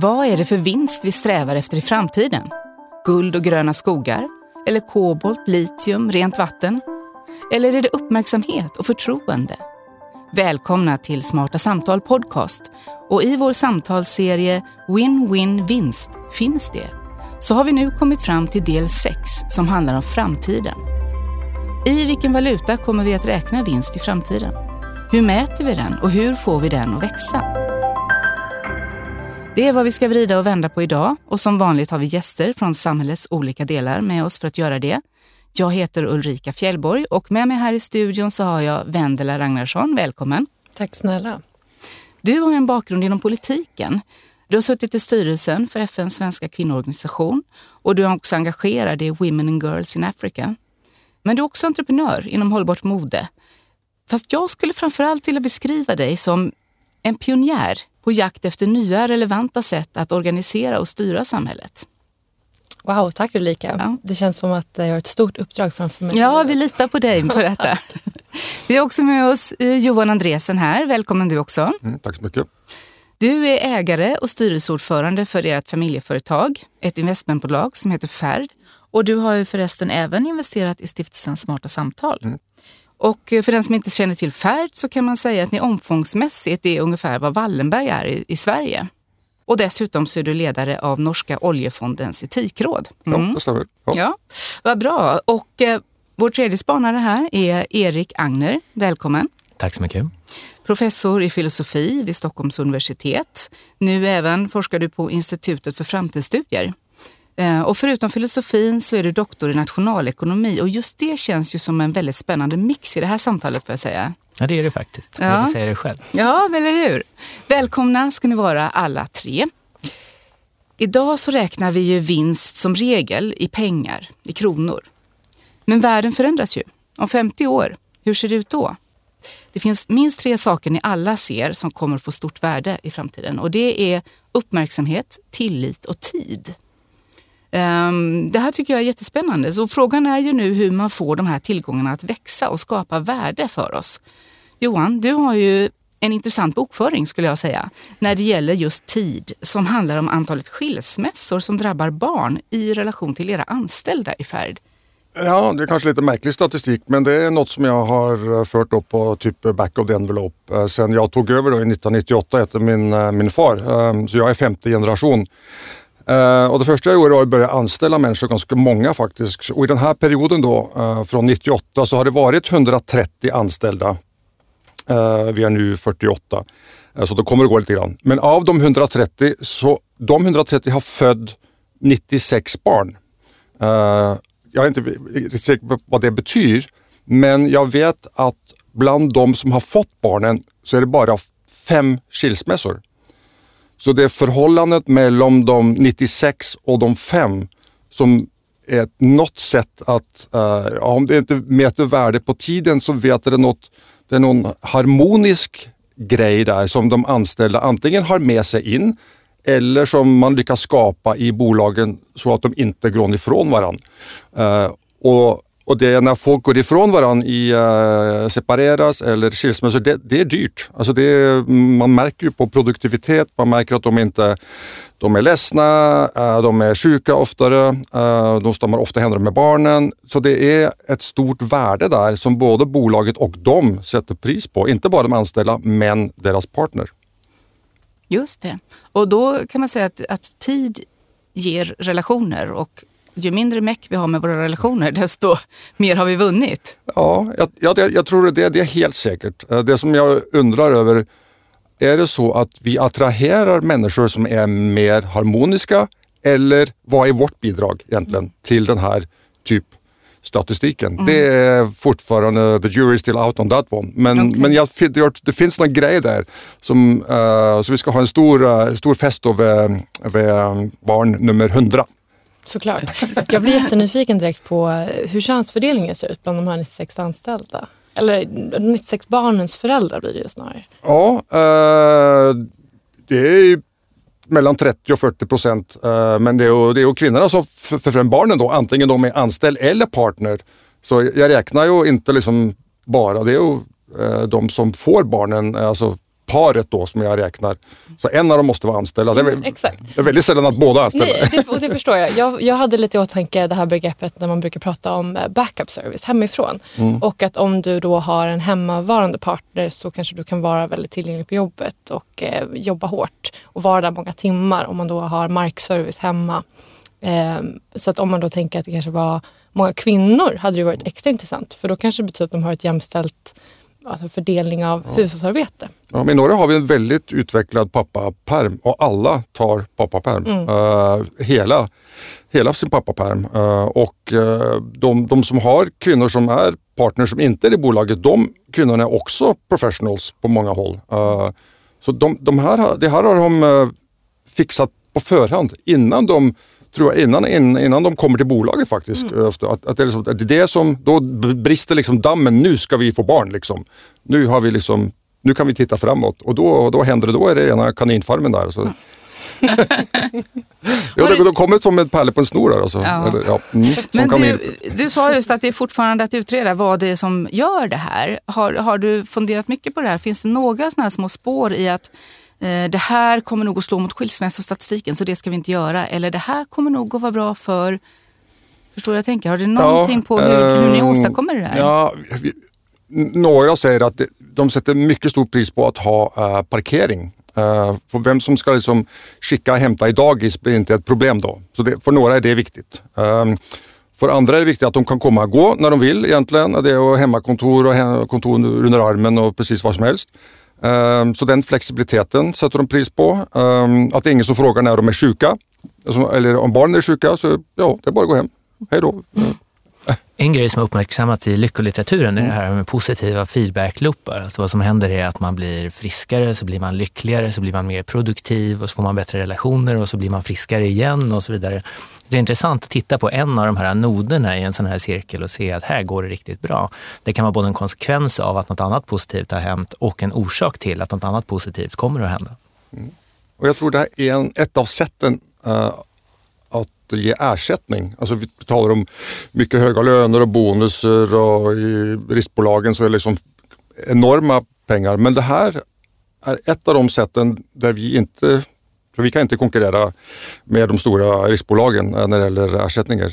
Vad är det för vinst vi strävar efter i framtiden? Guld och gröna skogar? Eller kobolt, litium, rent vatten? Eller är det uppmärksamhet och förtroende? Välkomna till Smarta Samtal Podcast och i vår samtalsserie Win-Win Vinst finns det så har vi nu kommit fram till del 6 som handlar om framtiden. I vilken valuta kommer vi att räkna vinst i framtiden? Hur mäter vi den och hur får vi den att växa? Det är vad vi ska vrida och vända på idag och som vanligt har vi gäster från samhällets olika delar med oss för att göra det. Jag heter Ulrika Fjällborg och med mig här i studion så har jag Vendela Ragnarsson. Välkommen! Tack snälla! Du har en bakgrund inom politiken. Du har suttit i styrelsen för FNs svenska kvinnoorganisation och du är också engagerad i Women and Girls in Africa. Men du är också entreprenör inom hållbart mode. Fast jag skulle framförallt vilja beskriva dig som en pionjär på jakt efter nya relevanta sätt att organisera och styra samhället. Wow, tack Ulrika. Ja. Det känns som att jag har ett stort uppdrag framför mig. Ja, vi litar på dig på detta. vi har också med oss eh, Johan Andresen här. Välkommen du också. Mm, tack så mycket. Du är ägare och styrelseordförande för ert familjeföretag, ett investmentbolag som heter Färd. Och du har ju förresten även investerat i stiftelsen Smarta Samtal. Mm. Och för den som inte känner till Färd så kan man säga att ni omfångsmässigt är ungefär vad Wallenberg är i, i Sverige. Och dessutom så är du ledare av Norska oljefondens etikråd. Mm. Ja, det stämmer. Ja. ja, vad bra. Och eh, vår tredje spanare här är Erik Agner. Välkommen. Tack så mycket. Professor i filosofi vid Stockholms universitet. Nu även forskar du på Institutet för framtidsstudier. Eh, och förutom filosofin så är du doktor i nationalekonomi och just det känns ju som en väldigt spännande mix i det här samtalet får jag säga. Ja det är det faktiskt. Ja. Jag får säga det själv. Ja, eller hur. Välkomna ska ni vara alla tre. Idag så räknar vi ju vinst som regel i pengar, i kronor. Men världen förändras ju. Om 50 år, hur ser det ut då? Det finns minst tre saker ni alla ser som kommer få stort värde i framtiden och det är uppmärksamhet, tillit och tid. Ehm, det här tycker jag är jättespännande. Så frågan är ju nu hur man får de här tillgångarna att växa och skapa värde för oss. Johan, du har ju en intressant bokföring skulle jag säga när det gäller just tid som handlar om antalet skilsmässor som drabbar barn i relation till era anställda i Färd. Ja, det är kanske lite märklig statistik men det är något som jag har eh, fört upp på typ back of the envelope eh, sen jag tog över då i 1998 efter min, eh, min far. Ehm, så jag är femte generation. Eh, och det första jag gjorde var att börja anställa människor, ganska många faktiskt. Och i den här perioden då, eh, från 98, så har det varit 130 anställda. Eh, vi är nu 48, eh, så då kommer det gå lite grann. Men av de 130, så de 130 har född 96 barn. Eh, jag är inte riktigt säker på vad det betyder, men jag vet att bland de som har fått barnen så är det bara fem skilsmässor. Så det är förhållandet mellan de 96 och de 5 som är något sätt att, uh, om det inte mäter värde på tiden så vet det något, det är någon harmonisk grej där som de anställda antingen har med sig in eller som man lyckas skapa i bolagen så att de inte går ifrån varandra. Uh, eh, och och det är när folk går ifrån varandra i uh, separeras eller skilsmässor, det, det, är dyrt. Alltså det är, man märker ju på produktivitet, man märker att de inte de är ledsna, uh, de är sjuka oftare, uh, de stammar ofta händerna med barnen. Så det är ett stort värde där som både bolaget och de sätter pris på. Inte bara de anställda, men deras partner. Just det. Och då kan man säga att, att tid ger relationer och ju mindre meck vi har med våra relationer, desto mer har vi vunnit. Ja, jag, jag, jag tror det, det är helt säkert. Eh, det som jag undrar över, är det så att vi attraherar människor som är mer harmoniska eller vad är vårt bidrag egentligen mm. till den här typ statistiken. Mm. Det är fortfarande, the jury is still out on that one. Men, okay. men jag, det, finns någon grej där. Som, uh, så vi ska ha en stor, uh, stor fest då vid, vid barn nummer 100. Såklart. Jag blir jättenyfiken direkt på hur könsfördelningen ser ut bland de här 96 anställda. Eller 96 barnens föräldrar blir det ju snarare. Ja, eh, det är mellan 30 och 40 procent. Eh, men det är, ju, det är ju kvinnorna som förfrämjar barnen då, antingen de är anställd eller partner. Så jag räknar ju inte liksom bara, det är ju eh, de som får barnen, alltså paret då som jag räknar. Så en av dem måste vara anställda. Det är, Mm, exakt. det är väldigt sällan att båda är anställda. Nej, det, och det förstår jag. jag. Jag hade lite i åtanke det här begreppet när man brukar prata om eh, backup service hemifrån. Mm. Och att om du då har en hemmavarande partner så kanske du kan vara väldigt tillgänglig på jobbet och eh, jobba hårt och vara där många timmar om man då har markservice hemma. Eh, så att om man då tänker att det kanske var många kvinnor hade det varit extra intressant för då kanske det betyder att de har ett jämställt alltså fördelning av hushållsarbete. Ja, men I Norge har vi en väldigt utvecklad pappaperm och alla tar pappaperm. Eh, hela, hela sin pappaperm. Uh, och uh, de, de som har kvinnor som är partners som inte är i bolaget, de kvinnorna är också professionals på många håll. Uh, så de, de här, det här har de fixat på förhand innan de tror jag, innan, innan de kommer till bolaget faktiskt. Mm. Att, att, det är liksom, att det är det som, då brister liksom dammen, nu ska vi få barn. Liksom. Nu, har vi liksom, nu kan vi titta framåt och då, då händer det, då är det rena kaninfarmen där. Så. Mm. ja, det, de kommer som ett pärle på en snor. Där, alltså. Ja. Eller, ja, mm, Men du, du sa just att det är fortfarande att utreda vad det är som gör det här. Har, har du funderat mycket på det här? Finns det några sådana här små spår i att det här kommer nog att slå mot skilsmässostatistiken så det ska vi inte göra. Eller det här kommer nog att vara bra för... Förstår du vad jag tänker? Har du någonting ja, på hur, hur ni åstadkommer det här? Ja, vi, några säger att de sätter mycket stort pris på att ha uh, parkering. Uh, för vem som ska liksom skicka och hämta i dagis blir inte ett problem då. Så det, för några är det viktigt. Uh, för andra är det viktigt att de kan komma och gå när de vill egentligen. Det är hemmakontor och hem, kontor under armen och precis vad som helst. Um, så den flexibiliteten sätter de pris på. Um, att det är ingen som frågar när de är sjuka. Alltså, eller om barnen är sjuka, så ja, det är bara att gå hem. Hej då. Mm. En grej som har uppmärksammats i lyckolitteraturen är det här med positiva feedback-loopar. Alltså vad som händer är att man blir friskare, så blir man lyckligare, så blir man mer produktiv och så får man bättre relationer och så blir man friskare igen och så vidare. Det är intressant att titta på en av de här noderna i en sån här cirkel och se att här går det riktigt bra. Det kan vara både en konsekvens av att något annat positivt har hänt och en orsak till att något annat positivt kommer att hända. Mm. Och jag tror det här är en, ett av sätten uh, ge ersättning. Alltså vi talar om mycket höga löner och bonusar och i riskbolagen så är det liksom enorma pengar. Men det här är ett av de sätten där vi inte för vi kan inte konkurrera med de stora riskbolagen när det gäller ersättningar.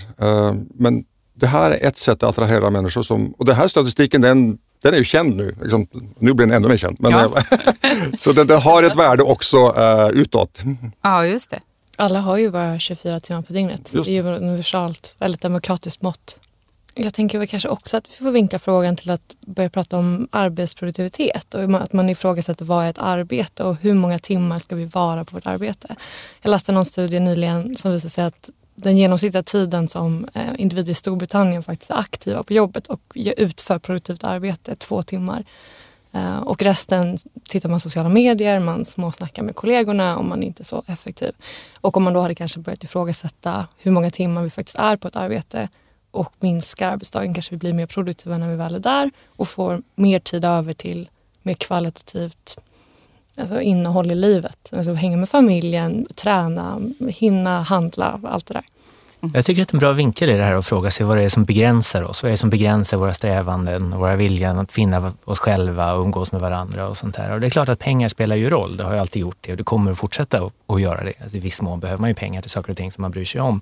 Men det här är ett sätt att attrahera människor som, och den här statistiken den, den är ju känd nu. Liksom, nu blir den ännu mer känd. Men, ja. så den, den, har ett värde också uh, utåt. Ja, just det. Alla har ju bara 24 timmar på dygnet. Just. Det är ju universalt, väldigt demokratiskt mått. Jag tänker väl kanske också att vi får vinkla frågan till att börja prata om arbetsproduktivitet och att man ifrågasätter vad är ett arbete och hur många timmar ska vi vara på vårt arbete. Jag läste någon studie nyligen som visar sig att den genomsnittliga tiden som individer i Storbritannien faktiskt är aktiva på jobbet och utför produktivt arbete två timmar. Eh, och resten tittar man sociala medier, man småsnackar med kollegorna om man inte är så effektiv. Och om man då hade kanske börjat ifrågasätta hur många timmar vi faktiskt är på ett arbete och minskar arbetsdagen kanske vi blir mer produktiva när vi väl är där och får mer tid över till mer kvalitativt alltså innehåll i livet. Alltså hänga med familjen, träna, hinna handla, allt det där. Jag tycker att en bra vinkel i det här att fråga sig vad det är som begränsar oss. Vad är det som begränsar våra strävanden och våra viljan att finna oss själva och umgås med varandra och sånt här. Och det är klart att pengar spelar ju roll. Det har ju alltid gjort det och det kommer att fortsätta att göra det. Alltså I viss mån behöver man ju pengar till saker och ting som man bryr sig om.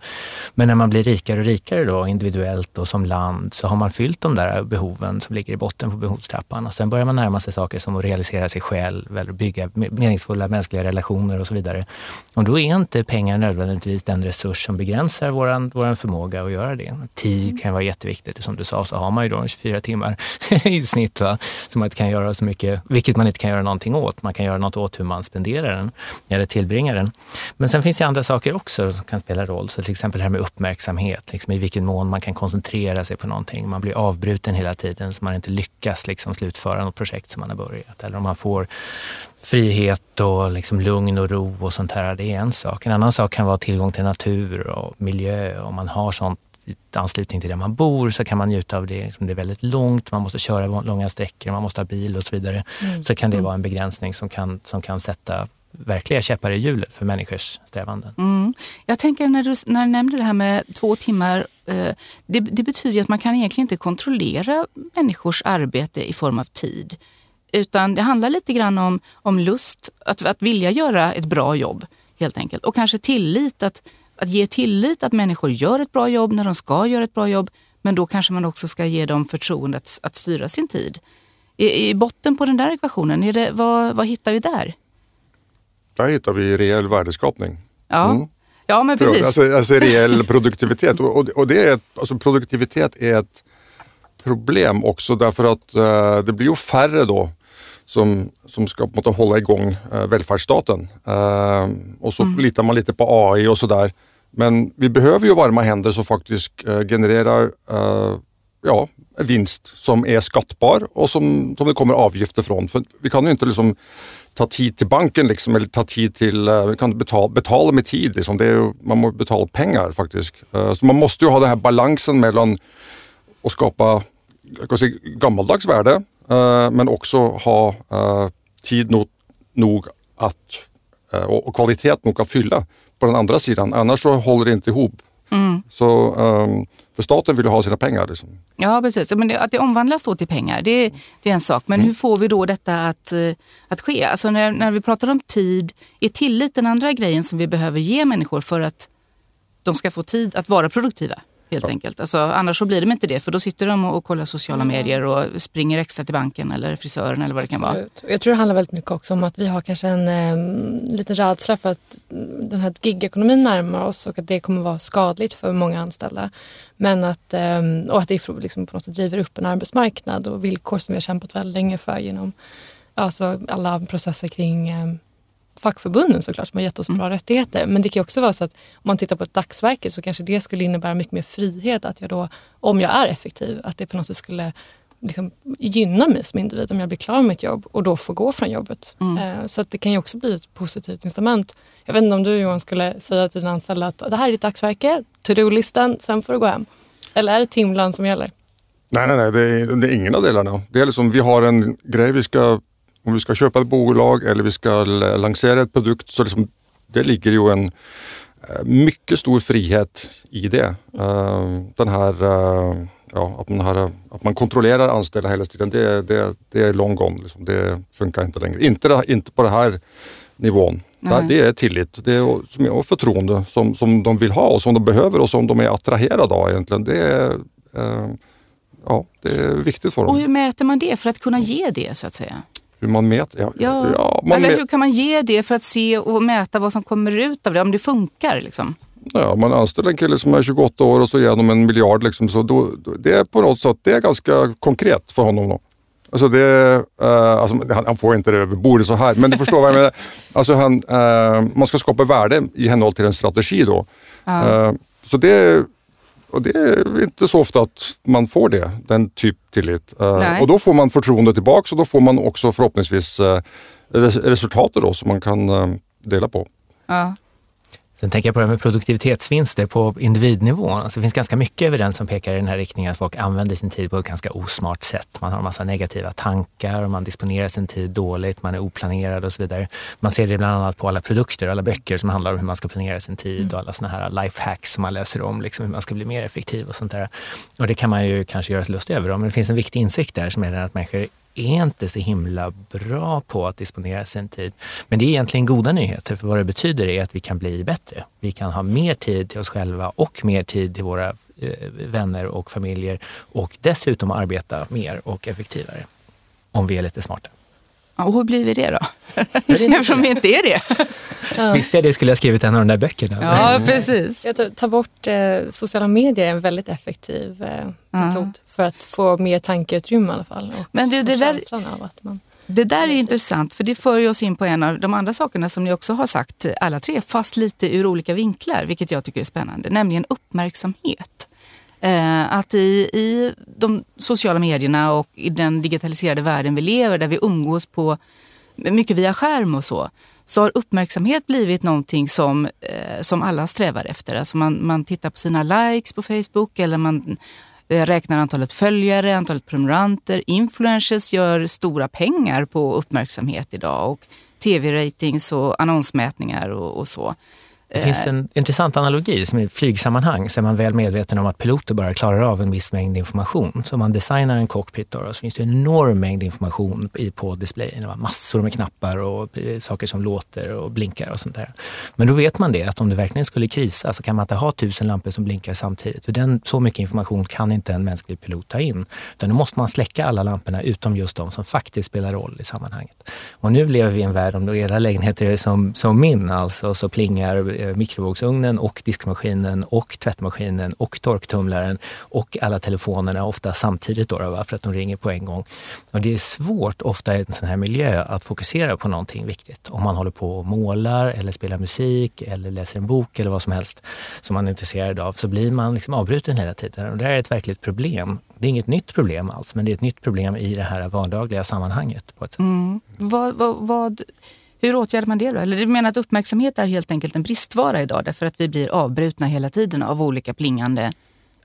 Men när man blir rikare och rikare då, individuellt och som land, så har man fyllt de där behoven som ligger i botten på behovstrappan. Och sen börjar man närma sig saker som att realisera sig själv eller bygga meningsfulla mänskliga relationer och så vidare. Och då är inte pengar nödvändigtvis den resurs som begränsar våra vår förmåga att göra det. Tid kan vara jätteviktigt. Som du sa så har man ju då 24 timmar i snitt va? som man inte kan göra så mycket, vilket man inte kan göra någonting åt. Man kan göra något åt hur man spenderar den eller tillbringar den. Men sen finns det andra saker också som kan spela roll. Så till exempel det här med uppmärksamhet, liksom i vilken mån man kan koncentrera sig på någonting. Man blir avbruten hela tiden så man inte lyckas liksom slutföra något projekt som man har börjat. Eller om man får frihet och liksom lugn och ro och sånt här, det är en sak. En annan sak kan vara tillgång till natur och miljö. Om man har sånt i anslutning till där man bor så kan man njuta av det. Som det är väldigt långt, man måste köra långa sträckor, man måste ha bil och så vidare. Mm. Så kan det vara en begränsning som kan, som kan sätta verkliga käppar i hjulet för människors strävanden. Mm. Jag tänker när du, när du nämnde det här med två timmar. Eh, det, det betyder att man kan egentligen inte kontrollera människors arbete i form av tid. Utan det handlar lite grann om, om lust, att, att vilja göra ett bra jobb helt enkelt. Och kanske tillit, att, att ge tillit att människor gör ett bra jobb när de ska göra ett bra jobb. Men då kanske man också ska ge dem förtroendet att styra sin tid. I, i botten på den där ekvationen, är det, vad, vad hittar vi där? Där hittar vi reell värdeskapning. Ja, mm. ja men precis. Alltså, alltså reell produktivitet. Och, och det är, alltså produktivitet är ett problem också därför att uh, det blir ju färre då som, som ska på något hålla igång uh, välfärdsstaten. Uh, och så mm. litar man lite på AI och sådär. Men vi behöver ju varma händer som faktiskt uh, genererar ja, vinst som är skattbar och som, som det kommer avgifter från. För vi kan ju inte liksom ta tid till banken liksom, eller ta tid till, vi kan betala, betala med tid. Liksom. Det är, man måste betala pengar faktiskt. Så man måste ju ha den här balansen mellan att skapa gammaldags värde eh, men också ha eh, tid nog, nog att, eh, och, kvalitet nog att fylla på den andra sidan. Annars så håller det inte ihop. Mm. Så, um, för staten vill ju ha sina pengar. Liksom. Ja precis, men det, att det omvandlas då till pengar det, det är en sak. Men mm. hur får vi då detta att, att ske? Alltså när, när vi pratar om tid, är tillit den andra grejen som vi behöver ge människor för att de ska få tid att vara produktiva? Helt ja. enkelt. Alltså, annars så blir de inte det för då sitter de och, kollar sociala mm. medier och springer extra till banken eller frisören eller vad det kan Absolut. vara. Jag tror det handlar väldigt mycket också om att vi har kanske en eh, liten rädsla för att den här gigekonomin närmar oss och att det kommer vara skadligt för många anställda. Men att, eh, och att det liksom på något sätt driver upp en arbetsmarknad och villkor som vi har kämpat väldigt länge för genom alltså alla processer kring eh, fackförbunden såklart som har gett oss bra mm. rättigheter. Men det kan också vara så att om man tittar på ett dagsverke så kanske det skulle innebära mycket mer frihet att jag då, om jag är effektiv, att det på något sätt skulle liksom gynna mig som individ om jag blir klar med mitt jobb och då får gå från jobbet. Mm. Eh, så att det kan ju också bli ett positivt instrument. Jag vet inte om du Johan skulle säga till dina anställda att det här är ditt dagsverke, to-do-listan, sen får du gå hem. Eller är det timlön som gäller? Nej, nej, nej, det är, det är ingen av delarna. Det är liksom, vi har en grej vi ska om vi ska köpa ett bolag eller vi ska lansera ett produkt så liksom, det ligger ju en eh, mycket stor frihet i det. Eh, den här, eh, ja, att, man har, att man kontrollerar anställda hela tiden, det, det, det är long gone. Liksom. Det funkar inte längre. Inte, inte på den här nivån. Nej. Det är tillit det är, och förtroende som, som de vill ha och som de behöver och som de är attraherade av egentligen. Det är, ja, det är viktigt för dem. Och hur mäter man det för att kunna ge det så att säga? Hur man mäter? Ja, ja. ja man Eller hur kan man ge det för att se och mäta vad som kommer ut av det, om det funkar? Liksom? Ja, man anställer en kille som är 28 år och så ger honom en miljard. Liksom, så då, det är på något sätt det är ganska konkret för honom. Då. Alltså det, uh, alltså han, han, får inte det över bordet så här, men du förstår vad jag menar. Alltså han, uh, man ska skapa värde i henhold till en strategi då. Uh, så det och det är inte så ofta att man får det, den typ tillit. Uh, och då får man förtroende tillbaks och då får man också förhoppningsvis uh, resultatet då som man kan uh, dela på. Ja. Sen tänker jag på det här med produktivitetsvinster på individnivå. Alltså det finns ganska mycket evidens som pekar i den här riktningen att folk använder sin tid på ett ganska osmart sätt. Man har en massa negativa tankar och man disponerar sin tid dåligt, man är oplanerad och så vidare. Man ser det bland annat på alla produkter, alla böcker som handlar om hur man ska planera sin tid mm. och alla såna här lifehacks som man läser om, liksom hur man ska bli mer effektiv och sånt där. Och det kan man ju kanske göra sig lustig över, men det finns en viktig insikt där som är den att människor är inte så himla bra på att disponera sin tid. Men det är egentligen goda nyheter, för vad det betyder är att vi kan bli bättre. Vi kan ha mer tid till oss själva och mer tid till våra eh, vänner och familjer och dessutom arbeta mer och effektivare om vi är lite smarta. Ja, och hur blir vi det då? Eftersom vi inte är det. ja. Visste jag det skulle jag skrivit en av de där böckerna. Ja, precis. Jag tar, tar bort eh, sociala medier är en väldigt effektiv eh, metod för att få mer tankeutrymme i alla fall. Och Men du, det där, av att man... Det där är intressant för det för oss in på en av de andra sakerna som ni också har sagt alla tre, fast lite ur olika vinklar, vilket jag tycker är spännande, nämligen uppmärksamhet. Eh, att i, i de sociala medierna och i den digitaliserade världen vi lever, där vi umgås på mycket via skärm och så, så har uppmärksamhet blivit någonting som, eh, som alla strävar efter. Alltså man, man tittar på sina likes på Facebook eller man eh, räknar antalet följare, antalet prenumeranter. Influencers gör stora pengar på uppmärksamhet idag och tv-ratings och annonsmätningar och, och så. Det finns en intressant analogi som i flygsammanhang så är man väl medveten om att piloter bara klarar av en viss mängd information. Så om man designar en cockpit då, så finns det en enorm mängd information på displayen. Massor med knappar och eh, saker som låter och blinkar och sånt där. Men då vet man det att om det verkligen skulle krisa så kan man inte ha tusen lampor som blinkar samtidigt. För den, så mycket information kan inte en mänsklig pilot ta in. Utan då måste man släcka alla lamporna utom just de som faktiskt spelar roll i sammanhanget. Och nu lever vi i en värld, om era lägenheter är som, som min alltså, så plingar eh, Eh, mikrovågsugnen och diskmaskinen och tvättmaskinen och torktumlaren och alla telefonerna ofta samtidigt då, va? för att de ringer på en gång. Och det är svårt ofta i en sån här miljö att fokusera på någonting viktigt. Om man håller på och målar eller spelar musik eller läser en bok eller vad som helst som man är intresserad av så blir man liksom avbruten hela tiden. Och det här är ett verkligt problem. Det är inget nytt problem alls, men det är ett nytt problem i det här vardagliga sammanhanget. på ett sätt. Mm. Vad, vad, vad, hur åtgärdar man det då? Eller du menar att uppmärksamhet är helt enkelt en bristvara idag därför att vi blir avbrutna hela tiden av olika plingande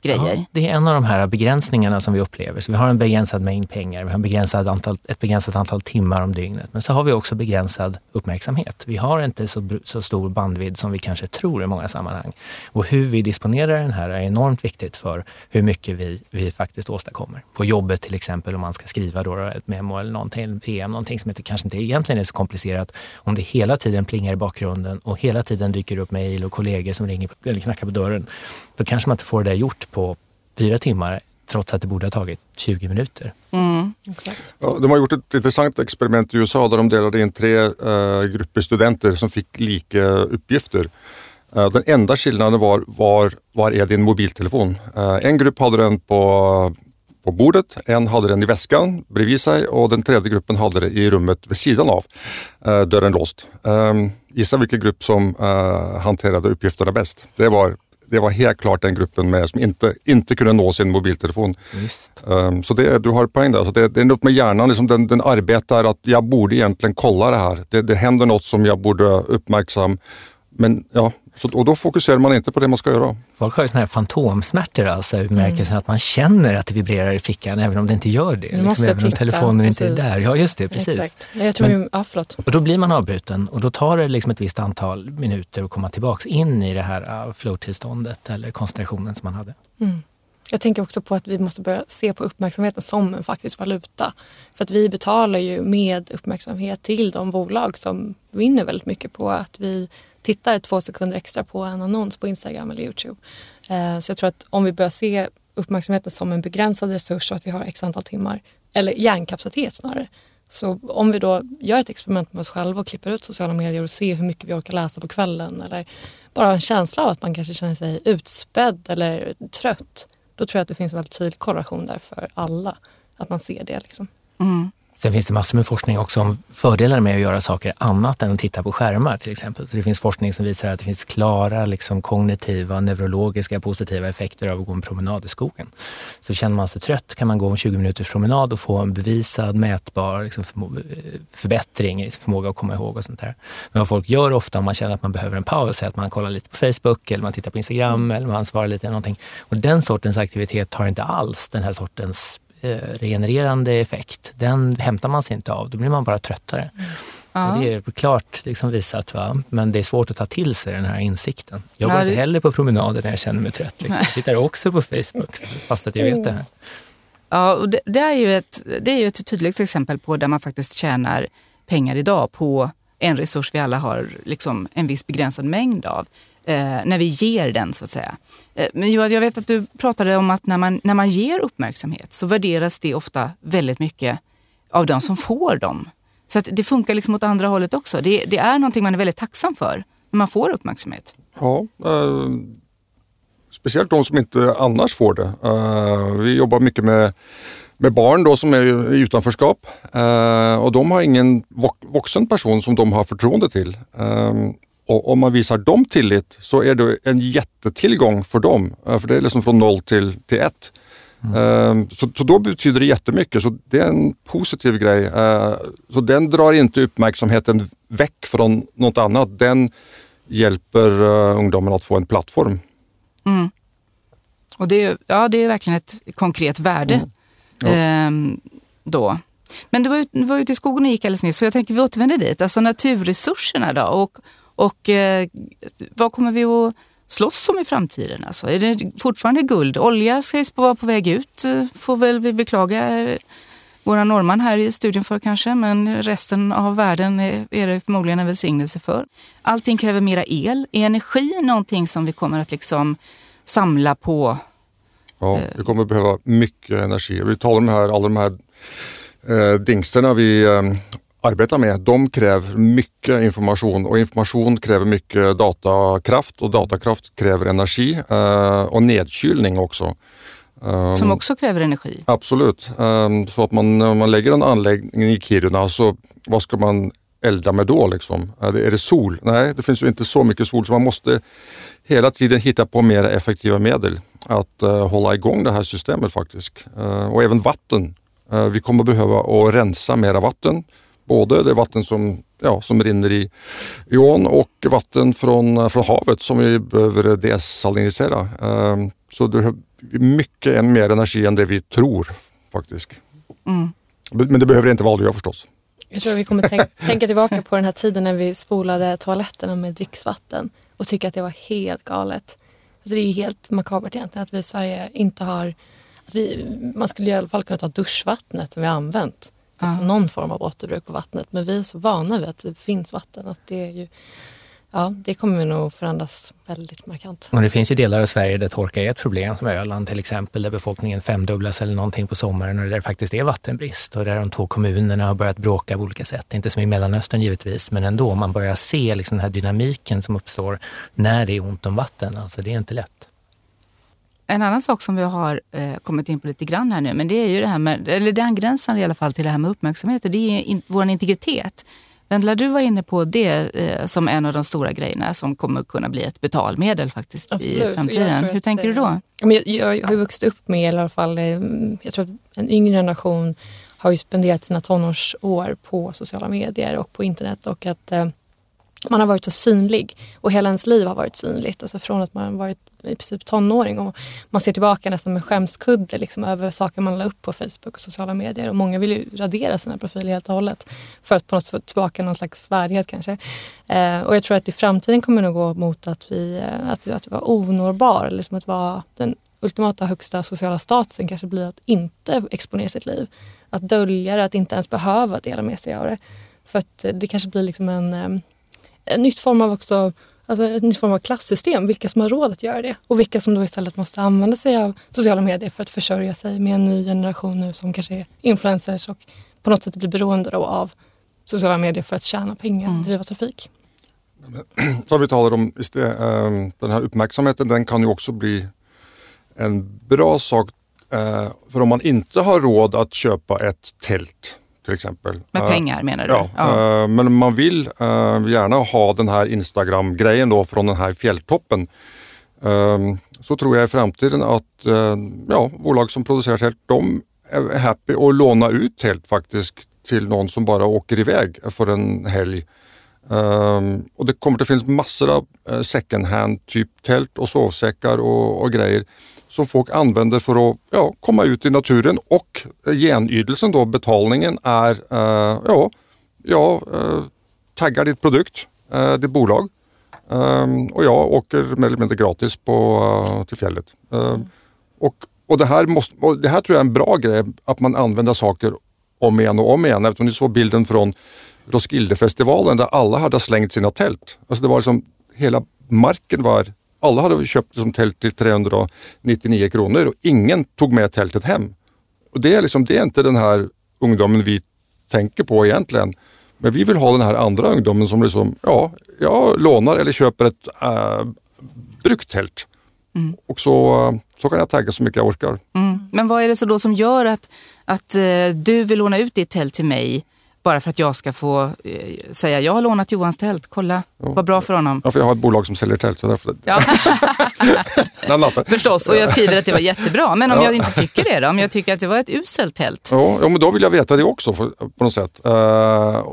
grejer. Ja, det är en av de här begränsningarna som vi upplever. Så vi har en begränsad mängd pengar, vi har begränsad antal, ett begränsat antal timmar om dygnet. Men så har vi också begränsad uppmärksamhet. Vi har inte så, så stor bandvidd som vi kanske tror i många sammanhang. Och hur vi disponerar den här är enormt viktigt för hur mycket vi, vi faktiskt åstadkommer. På jobbet till exempel om man ska skriva då ett memo eller någonting, en PM, någonting som inte, kanske inte egentligen är så komplicerat. Om det hela tiden plingar i bakgrunden och hela tiden dyker upp mejl och kollegor som ringer eller knackar på dörren då kanske man inte får det gjort på fyra timmar trots att det borde ha tagit 20 minuter. Mm, ja, de har gjort ett intressant experiment i USA där de delade in tre uh, grupper studenter som fick lika uppgifter. Uh, den enda skillnaden var var, var är din mobiltelefon? Uh, en grupp hade den på, på bordet, en hade den i väskan bredvid sig och den tredje gruppen hade det i rummet vid sidan av, dörren låst. Um, gissa vilken grupp som hanterade uppgifterna bäst? Det var det var helt klart den gruppen med som inte, inte kunde nå sin mobiltelefon. Um, så det, du har poäng där. Så det, det är något med hjärnan, liksom den, den arbetar att jag borde egentligen kolla det här. Det, det händer något som jag borde uppmärksam. Men ja, så, och då fokuserar man inte på det man ska göra. Folk har ju såna här fantomsmärtor, alltså i bemärkelsen mm. att man känner att det vibrerar i fickan även om det inte gör det. Liksom, även om telefonen precis. inte är där. Ja, just det, precis. Exakt. Jag tror Men, ja, förlåt. Och då blir man avbruten och då tar det liksom ett visst antal minuter att komma tillbaks in i det här uh, flow-tillståndet eller koncentrationen som man hade. Mm. Jag tänker också på att vi måste börja se på uppmärksamheten som en faktisk valuta. För att vi betalar ju med uppmärksamhet till de bolag som vinner väldigt mycket på att vi tittar två sekunder extra på en annons på Instagram eller Youtube. Eh, så jag tror att om vi börjar se uppmärksamheten som en begränsad resurs och att vi har x antal timmar, eller hjärnkapacitet snarare. Så om vi då gör ett experiment med oss själva och klipper ut sociala medier och ser hur mycket vi orkar läsa på kvällen eller bara har en känsla av att man kanske känner sig utspädd eller trött. Då tror jag att det finns en väldigt tydlig korrelation där för alla. Att man ser det. Liksom. Mm. Sen finns det massor med forskning också om fördelar med att göra saker annat än att titta på skärmar till exempel. Så det finns forskning som visar att det finns klara liksom, kognitiva, neurologiska positiva effekter av att gå en promenad i skogen. Så känner man sig trött kan man gå en 20 minuters promenad och få en bevisad, mätbar liksom, förbättring i förmåga att komma ihåg och sånt där. Men vad folk gör ofta om man känner att man behöver en paus är att man kollar lite på Facebook eller man tittar på Instagram eller man svarar lite någonting. Och den sortens aktivitet har inte alls den här sortens regenererande effekt, den hämtar man sig inte av. Då blir man bara tröttare. Mm. Ja. Det är klart liksom visat, va? men det är svårt att ta till sig den här insikten. Jag går ja, det... inte heller på promenader när jag känner mig trött. Liksom. Jag tittar också på Facebook fast att jag vet det här. Ja, och det, det, är ju ett, det är ju ett tydligt exempel på där man faktiskt tjänar pengar idag på en resurs vi alla har liksom en viss begränsad mängd av eh, när vi ger den så att säga. Eh, men Johan, jag vet att du pratade om att när man, när man ger uppmärksamhet så värderas det ofta väldigt mycket av de som får dem. Så att det funkar liksom åt andra hållet också. Det, det är någonting man är väldigt tacksam för när man får uppmärksamhet. Ja, eh, speciellt de som inte annars får det. Eh, vi jobbar mycket med med barn då som är i utanförskap eh, och de har ingen vuxen person som de har förtroende till. Eh, och om man visar dem tillit så är det en jättetillgång för dem. För det är liksom från noll till, till ett. Mm. Så, så då betyder det jättemycket, så det är en positiv grej. Ehm, så den drar inte uppmärksamheten väck från något annat. Den hjälper eh, ungdomen att få en plattform. Mm. Och det är, ja, det är verkligen ett konkret värde mm. ja. ehm, då. Men du var, ut, du var ute i skogen och gick alldeles nyss, så jag tänker vi återvänder dit. Alltså naturresurserna då och Och eh, vad kommer vi att slåss om i framtiden? Alltså, är det fortfarande guld? Olja sägs vara på väg ut, eh, får väl vi beklaga eh, våra norrman här i studion för kanske, men resten av världen är det förmodligen en välsignelse för. Allting kräver mera el. Är energi någonting som vi kommer att liksom samla på? Ja, eh, vi kommer att behöva mycket energi. Vi talar om här, alla de här eh, dingsterna vi eh, arbetar med, de kräver mycket information och information kräver mycket datakraft och datakraft kräver energi eh, och nedkylning också. Som ehm, också kräver energi? Absolut. Ehm, så att man, när man lägger en anläggning i Kiruna, så vad ska man elda med då? Liksom? Är, det, sol? Nej, det finns ju inte så mycket sol så man måste hela tiden hitta på mer effektiva medel att hålla igång det här systemet faktiskt. Och även vatten. Vi kommer behöva att rensa mera vatten. Både det vatten som, ja, som rinner i, i ån och vatten från, från havet som vi behöver desalinisera. Ehm, så det, mycket mer energi än det vi tror faktiskt. Mm. Men det behöver inte vara olja förstås. Jag tror vi kommer tänk tänka tillbaka på den här tiden när vi spolade toaletterna med dricksvatten och tycka att det var helt galet. Alltså det är helt makabert egentligen att vi i Sverige inte har... Att vi, man skulle i alla fall kunna ta duschvattnet som vi har använt. Ja. Någon form av återbruk på vattnet. Men vi är så vana vid att det finns vatten. Att det är ju Ja, det kommer nog förändras väldigt markant. Och det finns ju delar av Sverige där torka är ett problem, som Öland till exempel, där befolkningen femdubblas eller någonting på sommaren och där det faktiskt är vattenbrist och där de två kommunerna har börjat bråka på olika sätt. Inte som i Mellanöstern givetvis, men ändå. Man börjar se liksom den här dynamiken som uppstår när det är ont om vatten. Alltså det är inte lätt. En annan sak som vi har eh, kommit in på lite grann här nu, men det är ju det här med, eller det angränsar i alla fall till det här med uppmärksamhet, det är in, vår integritet. Vendela, du var inne på det eh, som en av de stora grejerna som kommer kunna bli ett betalmedel faktiskt Absolut. i framtiden. Hur tänker du då? Jag, jag har ju vuxit upp med, i alla fall, eh, jag tror att en yngre generation har ju spenderat sina tonårsår på sociala medier och på internet och att eh, man har varit så synlig och hela ens liv har varit synligt. Alltså från att man varit i princip tonåring och man ser tillbaka nästan med skämskudde liksom, över saker man la upp på Facebook och sociala medier. Och många vill ju radera sina profiler helt och hållet för att på något sätt få tillbaka någon slags värdighet kanske. Eh, och jag tror att i framtiden kommer det gå mot att vi eh, att, att vara onårbar, liksom att vara den ultimata högsta sociala statusen kanske blir att inte exponera sitt liv. Att dölja det, att inte ens behöva dela med sig av det. För att eh, det kanske blir liksom en, eh, en nytt form av också alltså ett nytt form av klasssystem. Vilka som har råd att göra det och vilka som då istället måste använda sig av sociala medier för att försörja sig med en ny generation nu som kanske är influencers och på något sätt blir beroende av sociala medier för att tjäna pengar och mm. driva trafik. Som vi talade om, ehm, den här uppmärksamheten den kan ju också bli en bra sak eh, för om man inte har råd att köpa ett tält till exempel. Med uh, pengar menar du? Ja, ja. Uh, men man vill uh, gärna ha den här Instagram-grejen då från den här fjälltoppen. Ehm, så tror jag i framtiden att ja, bolag som producerar tält, de är happy att låna ut tält faktiskt till någon som bara åker iväg för en helg. Um, och det kommer att finnas massor av second hand typ tält och sovsäckar och, och grejer som folk använder för att ja, komma ut i naturen och genydelsen då, betalningen är, uh, ja, ja uh, taggar ditt produkt, uh, ditt bolag um, och jag åker mer eller mindre gratis på, uh, till fjället. Mm. och, och, det här måste, det här tror jag är en bra grej, att man använder saker om igen och om igen. Eftersom ni såg bilden från Roskildefestivalen där alla hade slängt sina tält. Alltså det var liksom, hela marken var alla hade köpt som tält till 399 kronor och ingen tog med tältet hem. Och det, är liksom, det är inte den här ungdomen vi tänker på egentligen. Men vi vill ha den här andra ungdomen som liksom, ja, jag lånar eller köper ett äh, bruktält. tält. Mm. Och så, så kan jag tagga så mycket jag orkar. Mm. Men vad är det så då som gör att, att uh, du vill låna ut ditt tält till mig bara för att jag ska få eh, säga jag har lånat Johans tält, kolla ja. vad bra för honom. Ja, för jag har ett bolag som säljer tält. Så därför... ja. Förstås, och jag skriver att det var jättebra. Men om ja. jag inte tycker det då? Om jag tycker att det var ett uselt tält? Ja, ja men då vill jag veta det också för, på något sätt. Uh,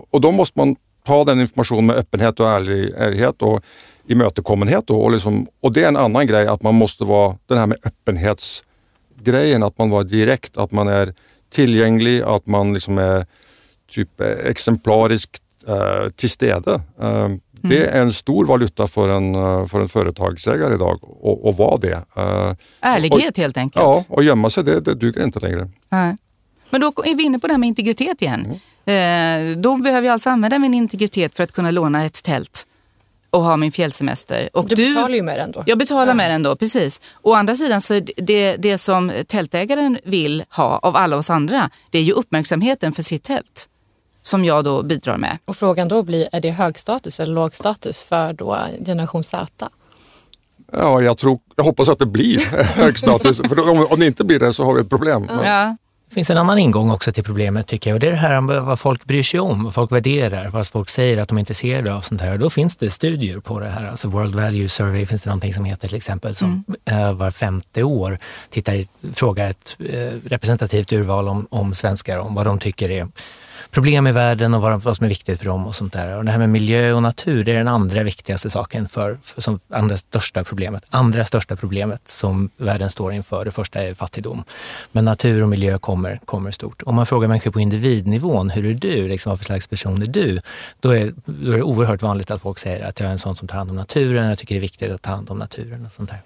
och då måste man ta den informationen med öppenhet och ärlig, ärlighet och imötekommenhet. Då, och, liksom, och det är en annan grej att man måste vara den här med öppenhetsgrejen, att man var direkt, att man är tillgänglig, att man liksom är typ exemplariskt uh, till stede. Uh, Mm. Det är en stor valuta för en, för en företagsägare idag att vara det. Ärlighet och, helt enkelt. Ja, och gömma sig det, det duger inte längre. Nej. Men då är vi inne på det här med integritet igen. Mm. då behöver jag alltså använda min integritet för att kunna låna ett tält och ha min fjällsemester. Och du, du betalar ju med den då. Jag betalar ja. med den då, precis. Å andra sidan så det, det som tältägaren vill ha av alla oss andra, det är ju uppmärksamheten för sitt tält. Som jag då bidrar med. Och frågan då blir, är det hög status eller låg status för då generation Z? Ja, jag, tror, jag hoppas att det blir hög status. för om, om det inte blir det så har vi ett problem. Ja. Det finns en annan ingång också till problemet tycker jag och det är det här med vad folk bryr sig om, vad folk värderar, vad folk säger att de är intresserade av. sånt här. Och då finns det studier på det här. Alltså World Value Survey finns det någonting som heter till exempel som mm. var femte år tittar, frågar ett eh, representativt urval om, om svenskar om vad de tycker är problem i världen och vad, vad som är viktigt för dem och sånt där. Och det här med miljö och natur, det är den andra viktigaste saken för, för som andra största problemet. Andra största problemet som världen står inför, det första är fattigdom. Men natur och miljö kommer, kommer stort. Om man frågar människor på individnivån, hur är du? Liksom, vad för slags person är du? Då är, då är det oerhört vanligt att folk säger att jag är en sån som tar hand om naturen, jag tycker det är viktigt att ta hand om naturen och sånt där.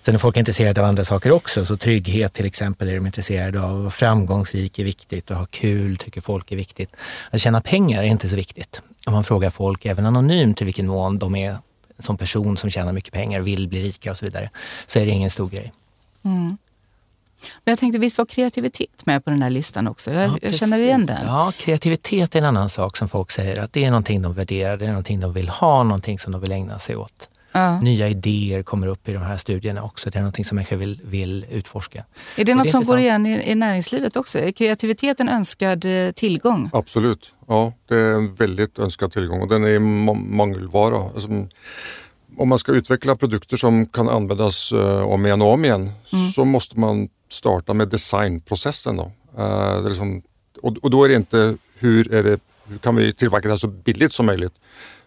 Sen är folk intresserade av andra saker också, så trygghet till exempel är de intresserade av. Framgångsrik är viktigt, att ha kul tycker folk är viktigt. Att tjäna pengar är inte så viktigt. Om man frågar folk, även anonymt, till vilken mån de är som person som tjänar mycket pengar, vill bli rika och så vidare, så är det ingen stor grej. Mm. Men jag tänkte, visst var kreativitet med på den här listan också? Jag, ja, jag känner igen den. Ja, kreativitet är en annan sak som folk säger att det är någonting de värderar, det är någonting de vill ha, någonting som de vill ägna sig åt. Ja. Nya idéer kommer upp i de här studierna också. Det är någonting som människor vill, vill utforska. Är det något det är som går igen i, i, näringslivet också? Är kreativitet en önskad eh, tillgång? Absolut. Ja, det är en väldigt önskad tillgång och den är mangelvara. Alltså, om man ska utveckla produkter som kan användas uh, om igen och om igen mm. så måste man starta med designprocessen. Då. Uh, det liksom, och, och, då är det inte hur, är det, hur kan vi tillverka det så billigt som möjligt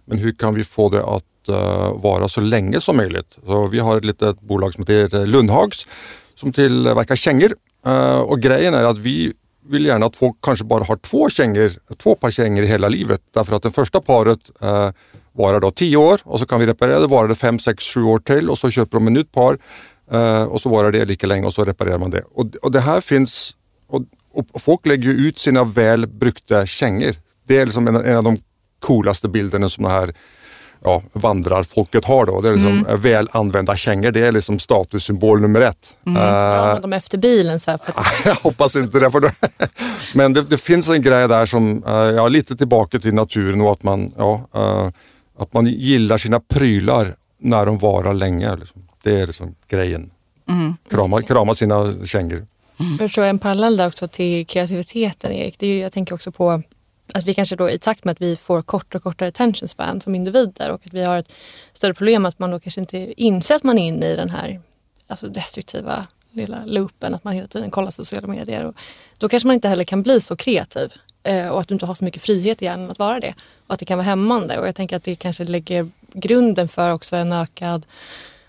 men hur kan vi få det att uh, vara så länge som möjligt? Så vi har ett litet bolag som heter eh, Lundhags som tillverkar eh, kängor. Uh, och grejen är att vi vill gärna att folk kanske bara har två kängor, två par kängor i hela livet. Därför att det första paret uh, varar då tio år och så kan vi reparera det, varar det fem, sex, sju år till och så köper de ett nytt par uh, och så varar det lika länge och så reparerar man det. Och, och det här finns, och, och folk lägger ut sina väl brukta kängor. Det är liksom en, en av de coolaste bilderna som det här ja, vandrarfolket har då. Det är liksom mm. väl använda kängor. Det är liksom statussymbol nummer ett. Mm. Drar man dem efter bilen? Så här för jag hoppas inte det. För det. Men det, det, finns en grej där som, uh, ja, lite tillbaka till naturen och att man, ja, uh, att man gillar sina prylar när de varar länge. Liksom. Det är liksom grejen. Mm. Krama, krama sina kängor. Mm. Jag tror en parallell där också till kreativiteten Erik. Det är ju, jag tänker också på att vi kanske då i takt med att vi får kortare och kortare attention span som individer och att vi har ett större problem att man då kanske inte inser att man är inne i den här alltså destruktiva lilla loopen, att man hela tiden kollar sociala medier. Och då kanske man inte heller kan bli så kreativ eh, och att du inte har så mycket frihet i hjärnan att vara det. Och att det kan vara hämmande och jag tänker att det kanske lägger grunden för också en ökad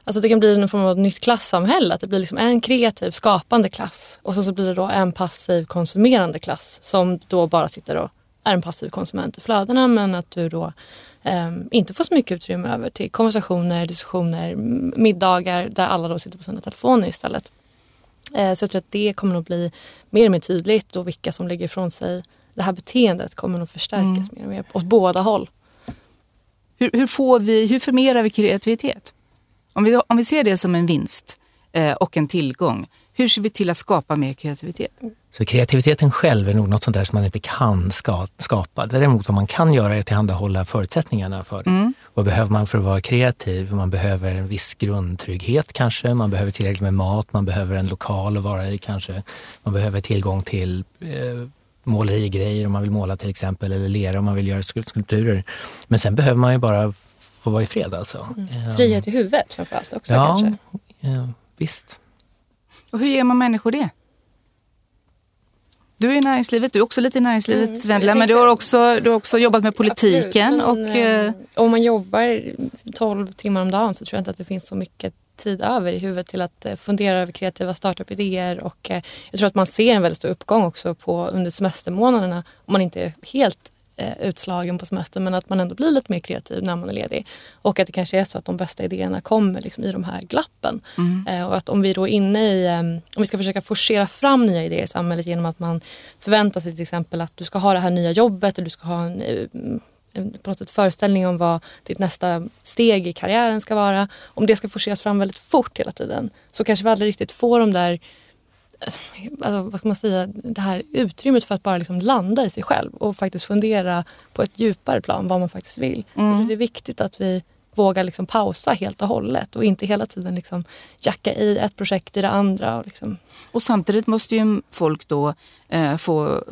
Alltså det kan bli en form av nytt klassamhälle, att det blir liksom en kreativ skapande klass och så, så blir det då en passiv konsumerande klass som då bara sitter och är en passiv konsument i flödena men att du då eh, inte får så mycket utrymme över till konversationer, diskussioner, middagar där alla då sitter på sina telefoner istället. Eh, så jag tror att det kommer att bli mer och mer tydligt och vilka som lägger ifrån sig det här beteendet kommer nog förstärkas mm. mer och mer åt båda håll. Hur, hur, får vi, hur förmerar vi kreativitet? Om vi, om vi ser det som en vinst eh, och en tillgång, hur ser vi till att skapa mer kreativitet? Så kreativiteten själv är nog något sånt där som man inte kan ska, skapa. Däremot vad man kan göra är att tillhandahålla förutsättningarna för det. Mm. Vad behöver man för att vara kreativ? Man behöver en viss grundtrygghet kanske. Man behöver tillräckligt med mat. Man behöver en lokal att vara i kanske. Man behöver tillgång till eh, målerigrejer om man vill måla till exempel eller lera om man vill göra skulpturer. Men sen behöver man ju bara få vara i fred alltså. Mm. Frihet i huvudet framförallt också ja, kanske? Ja, visst. Och hur ger man människor det? Du är i näringslivet, du är också lite i näringslivet mm, Vendela, men du har, också, du har också jobbat med politiken. Absolut, men, och, eh, eh, om man jobbar 12 timmar om dagen så tror jag inte att det finns så mycket tid över i huvudet till att eh, fundera över kreativa startup-idéer och jag tror att man ser en väldigt stor uppgång också på under semestermånaderna om man inte är helt eh, utslagen på semestern men att man ändå blir lite mer kreativ när man är ledig. Och att det kanske är så att de bästa idéerna kommer liksom i de här glappen. Mm. Eh, och att om vi då är inne i, eh, om vi ska försöka forcera fram nya idéer i samhället genom att man förväntar sig till exempel att du ska ha det här nya jobbet eller du ska ha en eh, på något sätt föreställning om vad ditt nästa steg i karriären ska vara. Om det ska forceras fram väldigt fort hela tiden så kanske vi aldrig riktigt får de där alltså, vad ska man säga, det här utrymmet för att bara liksom landa i sig själv och faktiskt fundera på ett djupare plan vad man faktiskt vill. Mm. Det är viktigt att vi vågar liksom pausa helt och hållet och inte hela tiden liksom jacka i ett projekt i det andra. Och, liksom. och samtidigt måste ju folk då eh, få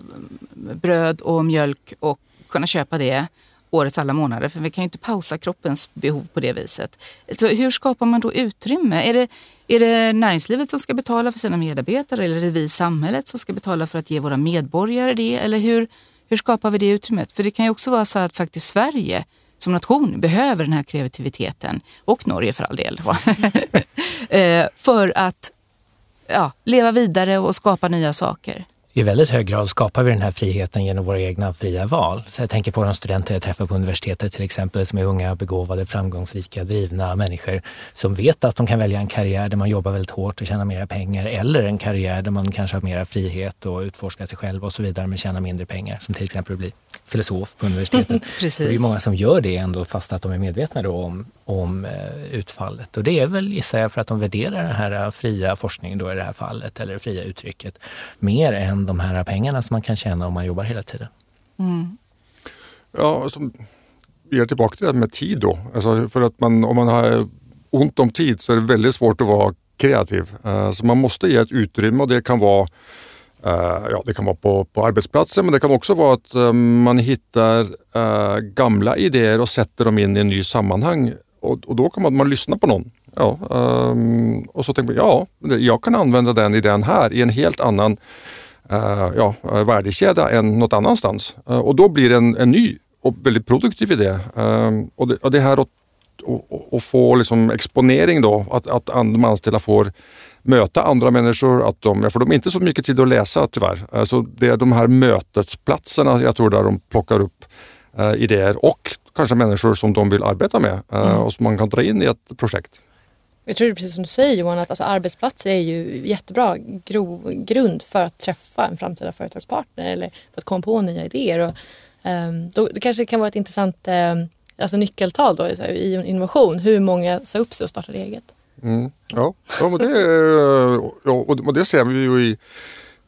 bröd och mjölk och kunna köpa det årets alla månader. För vi kan ju inte pausa kroppens behov på det viset. Så hur skapar man då utrymme? Är det, är det näringslivet som ska betala för sina medarbetare eller är det vi i samhället som ska betala för att ge våra medborgare det? Eller hur, hur skapar vi det utrymmet? För det kan ju också vara så att faktiskt Sverige som nation behöver den här kreativiteten, och Norge för all del, eh, för att ja, leva vidare och skapa nya saker i väldigt hög grad skapar vi den här friheten genom våra egna fria val. Så jag tänker på de studenter jag träffar på universitetet till exempel som är unga, begåvade, framgångsrika, drivna människor som vet att de kan välja en karriär där man jobbar väldigt hårt och tjänar mera pengar eller en karriär där man kanske har mera frihet och utforskar sig själv och så vidare men tjänar mindre pengar som till exempel att bli filosof på universitetet. Precis. Det är många som gör det ändå fast att de är medvetna om, om eh, utfallet. Och det är väl, gissar jag, för att de värderar den här fria forskningen då i det här fallet, eller det fria uttrycket, mer än de här pengarna som man kan tjäna om man jobbar hela tiden. Mm. Ja, vi är tillbaka till det här med tid då. Alltså för att man, om man har ont om tid så är det väldigt svårt att vara kreativ. Uh, så man måste ge ett utrymme och det kan vara Uh, ja, det kan vara på, på arbetsplatsen men det kan också vara att uh, man hittar gamla idéer och sätter dem in i en ny sammanhang och, och då kan man, man lyssna på någon. Ja, um, och så tänker man, ja, jag kan använda den idén här i en helt annan uh, ja, värdekedja än något annanstans. Uh, och då blir det en, en ny och väldigt produktiv idé. Uh, och, det, och det här att och, och, få liksom exponering då, att, att de anställda får möta andra människor, att de, för de har inte så mycket tid att läsa tyvärr. Alltså det är de här mötesplatserna jag tror där de plockar upp idéer och kanske människor som de vill arbeta med mm. och som man kan dra in i ett projekt. Jag tror det är precis som du säger Johan, att alltså arbetsplatser är ju jättebra gro, grund för att träffa en framtida företagspartner eller för att komma på nya idéer. Och, um, då, det kanske kan vara ett intressant um, alltså nyckeltal då, i innovation, hur många sa upp sig och startade eget. Mm, ja, ja, men det, eh, ja, och det ser vi ju i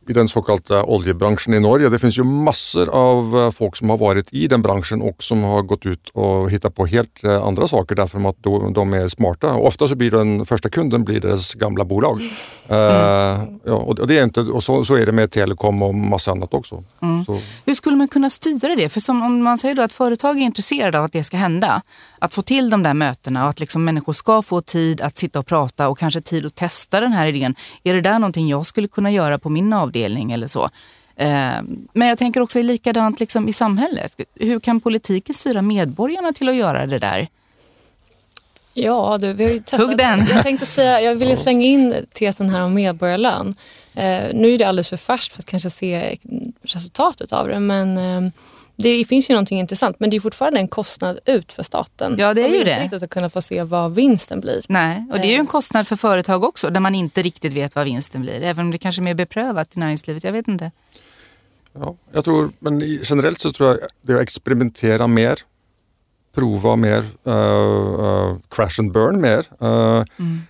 i den så kallade oljebranschen i Norge. Det finns ju massor av eh, folk som har varit i den branschen och som har gått ut och hittat på helt eh, andra saker därför att de är smarta. Och ofta så blir den första kunden blir deras gamla bolag. Mm. Uh, ja, och det är inte, och så, så, är det med telekom och massa annat också. Mm. Hur skulle man kunna styra det? För som om man säger då att företag är intresserade av att det ska hända, att få till de där mötena och att liksom människor ska få tid att sitta och prata och kanske tid att testa den här idén. Är det där någonting jag skulle kunna göra på min avdelning eller så? Eh, men jag tänker också likadant liksom i samhället. Hur kan politiken styra medborgarna till att göra det där? Ja, du, vi har ju testat. Hugg den! Jag tänkte säga, jag ville slänga in tesen här om medborgarlön. Eh, nu är det alldeles för färskt för att kanske se resultatet av det, men eh, det finns ju någonting intressant men det är fortfarande en kostnad ut för staten. Ja det är ju det. Som inte riktigt att kunna få se vad vinsten blir. Nej, och det är ju en eh. kostnad för företag också där man inte riktigt vet vad vinsten blir. Även om det kanske är mer beprövat i näringslivet, jag vet inte. Ja, jag tror, men generellt så tror jag det är att experimentera mer, prova mer, uh, uh, crash and burn mer, uh, mm.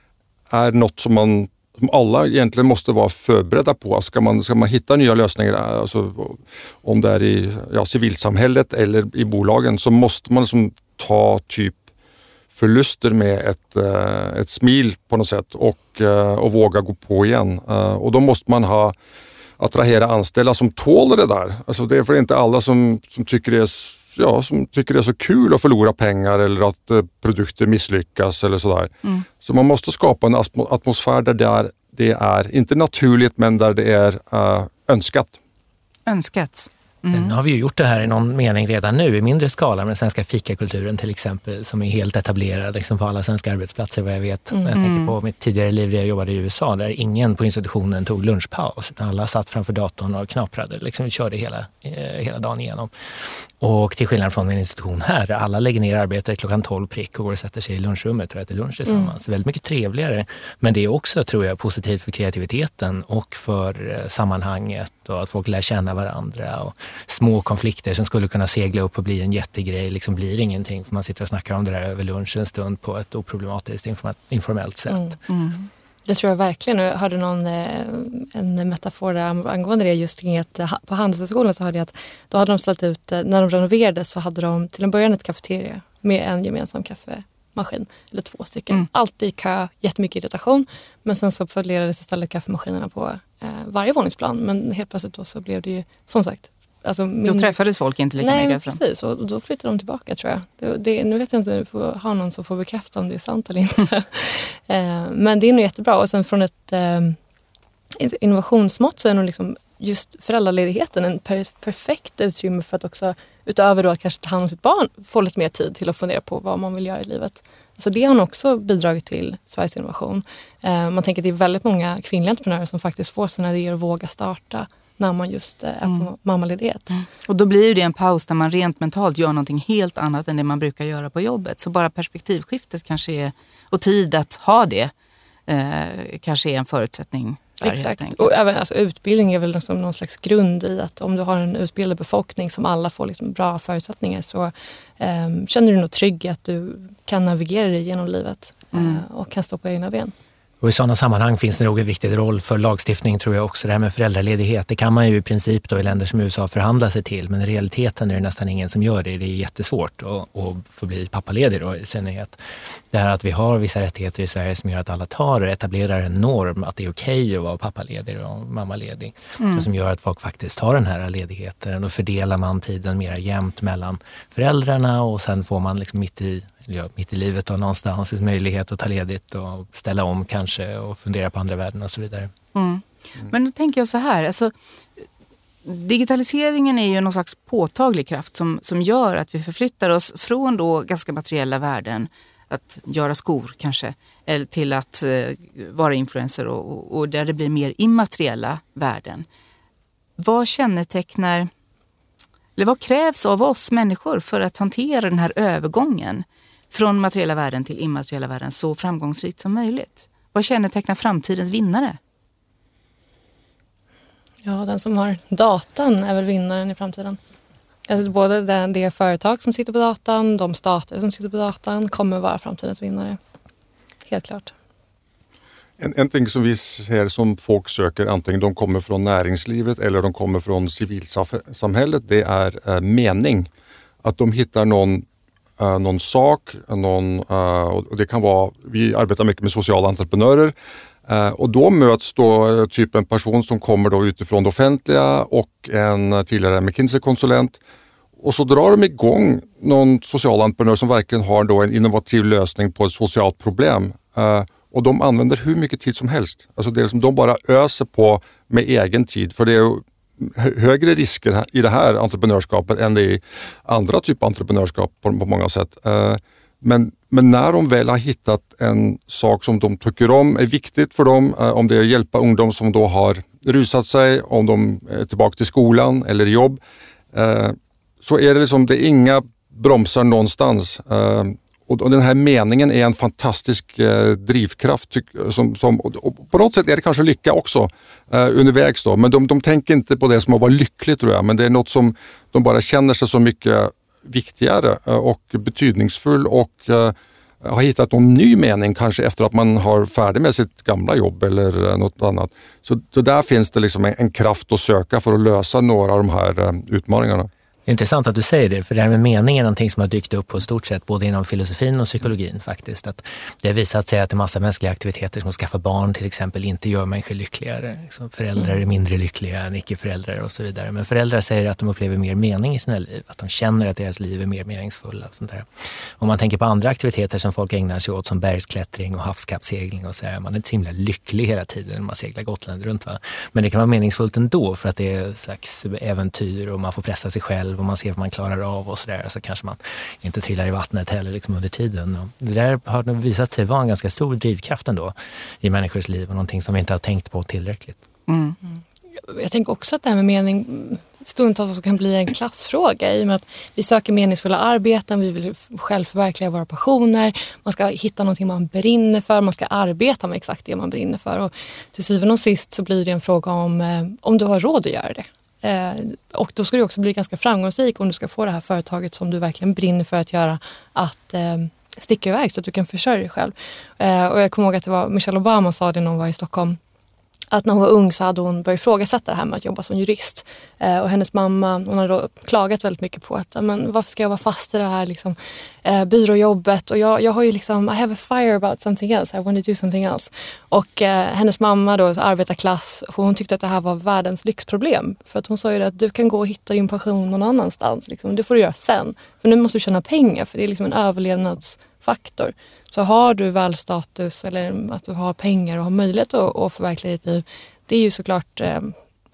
är något som man som alla egentligen måste vara förberedda på. Alltså, ska man, ska man hitta nya lösningar, alltså, om det är i ja, civilsamhället eller i bolagen, så måste man liksom ta typ förluster med ett, eh, ett smil på något sätt och, eh, och våga gå på igen. Eh, och då måste man ha attrahera anställda som tål det där. Alltså det är för inte alla som, som tycker det är ja, som tycker det är så kul att förlora pengar eller att eh, produkter misslyckas eller sådär. Mm. Så man måste skapa en atmosfär där det är, det är inte naturligt men där det är uh, önskat. Önskat. Sen mm. har vi ju gjort det här i någon mening redan nu i mindre skala med den svenska fikakulturen till exempel som är helt etablerad liksom på alla svenska arbetsplatser vad jag vet. Mm. Jag tänker på mitt tidigare liv där jag jobbade i USA där ingen på institutionen tog lunchpaus alla satt framför datorn och knaprade, liksom körde hela, eh, hela dagen igenom. Och till skillnad från min institution här där alla lägger ner arbetet klockan 12 prick och går och sätter sig i lunchrummet och äter lunch tillsammans. Mm. Väldigt mycket trevligare. Men det är också, tror jag, positivt för kreativiteten och för eh, sammanhanget och att folk lär känna varandra. Och små konflikter som skulle kunna segla upp och bli en jättegrej liksom blir ingenting för man sitter och snackar om det där över lunch en stund på ett oproblematiskt informellt sätt. Mm. Mm. Det tror jag verkligen. Jag hörde någon, eh, en metafor angående det just kring att eh, på Handelshögskolan så hörde jag att då hade de ställt ut, eh, när de renoverade så hade de till en början ett kafeteria med en gemensam kaffe kaffemaskin, eller två stycken. Mm. Alltid i kö, jättemycket irritation. Men sen så fördelades istället kaffemaskinerna på eh, varje våningsplan. Men helt plötsligt då så blev det ju som sagt Alltså min... Då träffades folk inte lika Nej, mycket? Alltså. precis. Och då flyttade de tillbaka tror jag. Det, det, nu vet jag inte, vi får ha någon som får bekräfta om det är sant eller inte. eh, men det är nog jättebra. Och sen från ett eh, innovationsmått så är nog liksom just föräldraledigheten en per, perfekt utrymme för att också utöver då att kanske ta hand om sitt barn få lite mer tid till att fundera på vad man vill göra i livet. Så det har också bidragit till Sveriges innovation. Eh, man tänker att det är väldigt många kvinnliga entreprenörer som faktiskt får sina idéer att våga starta när man just eh, är på mm. mammaledighet. Mm. Och då blir det en paus där man rent mentalt gör någonting helt annat än det man brukar göra på jobbet. Så bara perspektivskiftet kanske är, och tid att ha det eh, kanske är en förutsättning. Exakt. Och även, alltså, utbildning är väl liksom någon slags grund i att om du har en utbildad befolkning som alla får liksom bra förutsättningar så eh, känner du nog trygg att du kan navigera dig genom livet mm. eh, och kan stå på egna ben. Och I sådana sammanhang finns det nog en viktig roll för lagstiftning tror jag också. Det här med föräldraledighet, det kan man ju i princip då i länder som USA förhandla sig till men i realiteten är det nästan ingen som gör det. Det är jättesvårt att, att få bli pappaledig då i synnerhet. Det här att vi har vissa rättigheter i Sverige som gör att alla tar och etablerar en norm att det är okej okay att vara pappaledig och mammaledig. Mm. Som gör att folk faktiskt tar den här ledigheten och fördelar man tiden mer jämnt mellan föräldrarna och sen får man liksom mitt i ja, mitt i livet och någonstans, möjlighet att ta ledigt och ställa om kanske och fundera på andra värden och så vidare. Mm. Men då tänker jag så här, alltså, digitaliseringen är ju någon slags påtaglig kraft som, som gör att vi förflyttar oss från då ganska materiella värden, att göra skor kanske, eller till att eh, vara influencer och, och, och där det blir mer immateriella värden. Vad kännetecknar eller vad krävs av oss människor för att hantera den här övergången från materiella värden till immateriella värden så framgångsrikt som möjligt? Vad kännetecknar framtidens vinnare? Ja, den som har datan är väl vinnaren i framtiden. Alltså både det, det företag som sitter på datan, de stater som sitter på datan kommer vara framtidens vinnare. Helt klart. En, en ting som vi ser som folk söker, antingen de kommer från näringslivet eller de kommer från civilsamhället, det är eh, mening. Att de hittar någon eh, någon sak, någon, eh, och det kan vara, vi arbetar mycket med sociala entreprenörer eh, och då möts då eh, typ en person som kommer då utifrån det offentliga och en tidigare McKinsey-konsulent och så drar de igång någon social entreprenör som verkligen har då en innovativ lösning på ett socialt problem. Eh, och de använder hur mycket tid som helst. Alltså det är som de bara öser på med egen tid för det är högre risker i det här entreprenörskapet än det är i andra typer av entreprenörskap på, på många sätt. Eh, men, men när de väl har hittat en sak som de tycker om, är viktigt för dem, eh, om det är att hjälpa ungdom som då har rusat sig, om de är tillbaka till skolan eller jobb, eh, så är det liksom, det är inga bromsar någonstans. Och, den här meningen är en fantastisk eh, drivkraft. Tyck, som, som på något sätt är det kanske lycka också eh, undervägs. Då. Men de, de tänker inte på det som att vara lycklig tror jag. Men det är något som de bara känner sig så mycket viktigare eh, och betydningsfull och eh, har hittat någon ny mening kanske efter att man har färdig med sitt gamla jobb eller eh, något annat. Så, så där finns det liksom en, en kraft att söka för att lösa några av de här eh, utmaningarna. Det är intressant att du säger det, för det här med mening är någonting som har dykt upp på stort sett både inom filosofin och psykologin faktiskt. Att det har visat sig att en massa mänskliga aktiviteter som att skaffa barn till exempel inte gör människor lyckligare. Liksom föräldrar är mindre lyckliga än icke-föräldrar och så vidare. Men föräldrar säger att de upplever mer mening i sina liv, att de känner att deras liv är mer meningsfulla. Och sånt där. Om man tänker på andra aktiviteter som folk ägnar sig åt som bergsklättring och havskappsegling och så här, man är inte så himla lycklig hela tiden när man seglar Gotland runt. Va? Men det kan vara meningsfullt ändå för att det är ett slags äventyr och man får pressa sig själv och man ser vad man klarar av och sådär. Så kanske man inte trillar i vattnet heller liksom under tiden. Och det där har visat sig vara en ganska stor drivkraft ändå i människors liv och någonting som vi inte har tänkt på tillräckligt. Mm. Jag tänker också att det här med mening stundtals också kan bli en klassfråga i och med att vi söker meningsfulla arbeten, vi vill själv förverkliga våra passioner, man ska hitta någonting man brinner för, man ska arbeta med exakt det man brinner för. Och till syvende och sist så blir det en fråga om eh, om du har råd att göra det. Eh, och då ska du också bli ganska framgångsrik om du ska få det här företaget som du verkligen brinner för att göra att eh, sticka iväg så att du kan försörja dig själv. Eh, och jag kommer ihåg att det var Michelle Obama sa det när hon var i Stockholm att när hon var ung så hade hon börjat ifrågasätta det här med att jobba som jurist. Eh, och hennes mamma hon hade då klagat väldigt mycket på att men varför ska jag vara fast i det här liksom, eh, byråjobbet och jag, jag har ju liksom I have a fire about something else, I want to do something else. Och eh, hennes mamma då, arbetarklass, hon tyckte att det här var världens lyxproblem. För att hon sa ju att du kan gå och hitta din passion någon annanstans. Liksom. Det får du göra sen. För nu måste du tjäna pengar för det är liksom en överlevnads överlevnadsfaktor. Så har du välstatus eller att du har pengar och har möjlighet att, att förverkliga ditt liv. Det är ju såklart eh,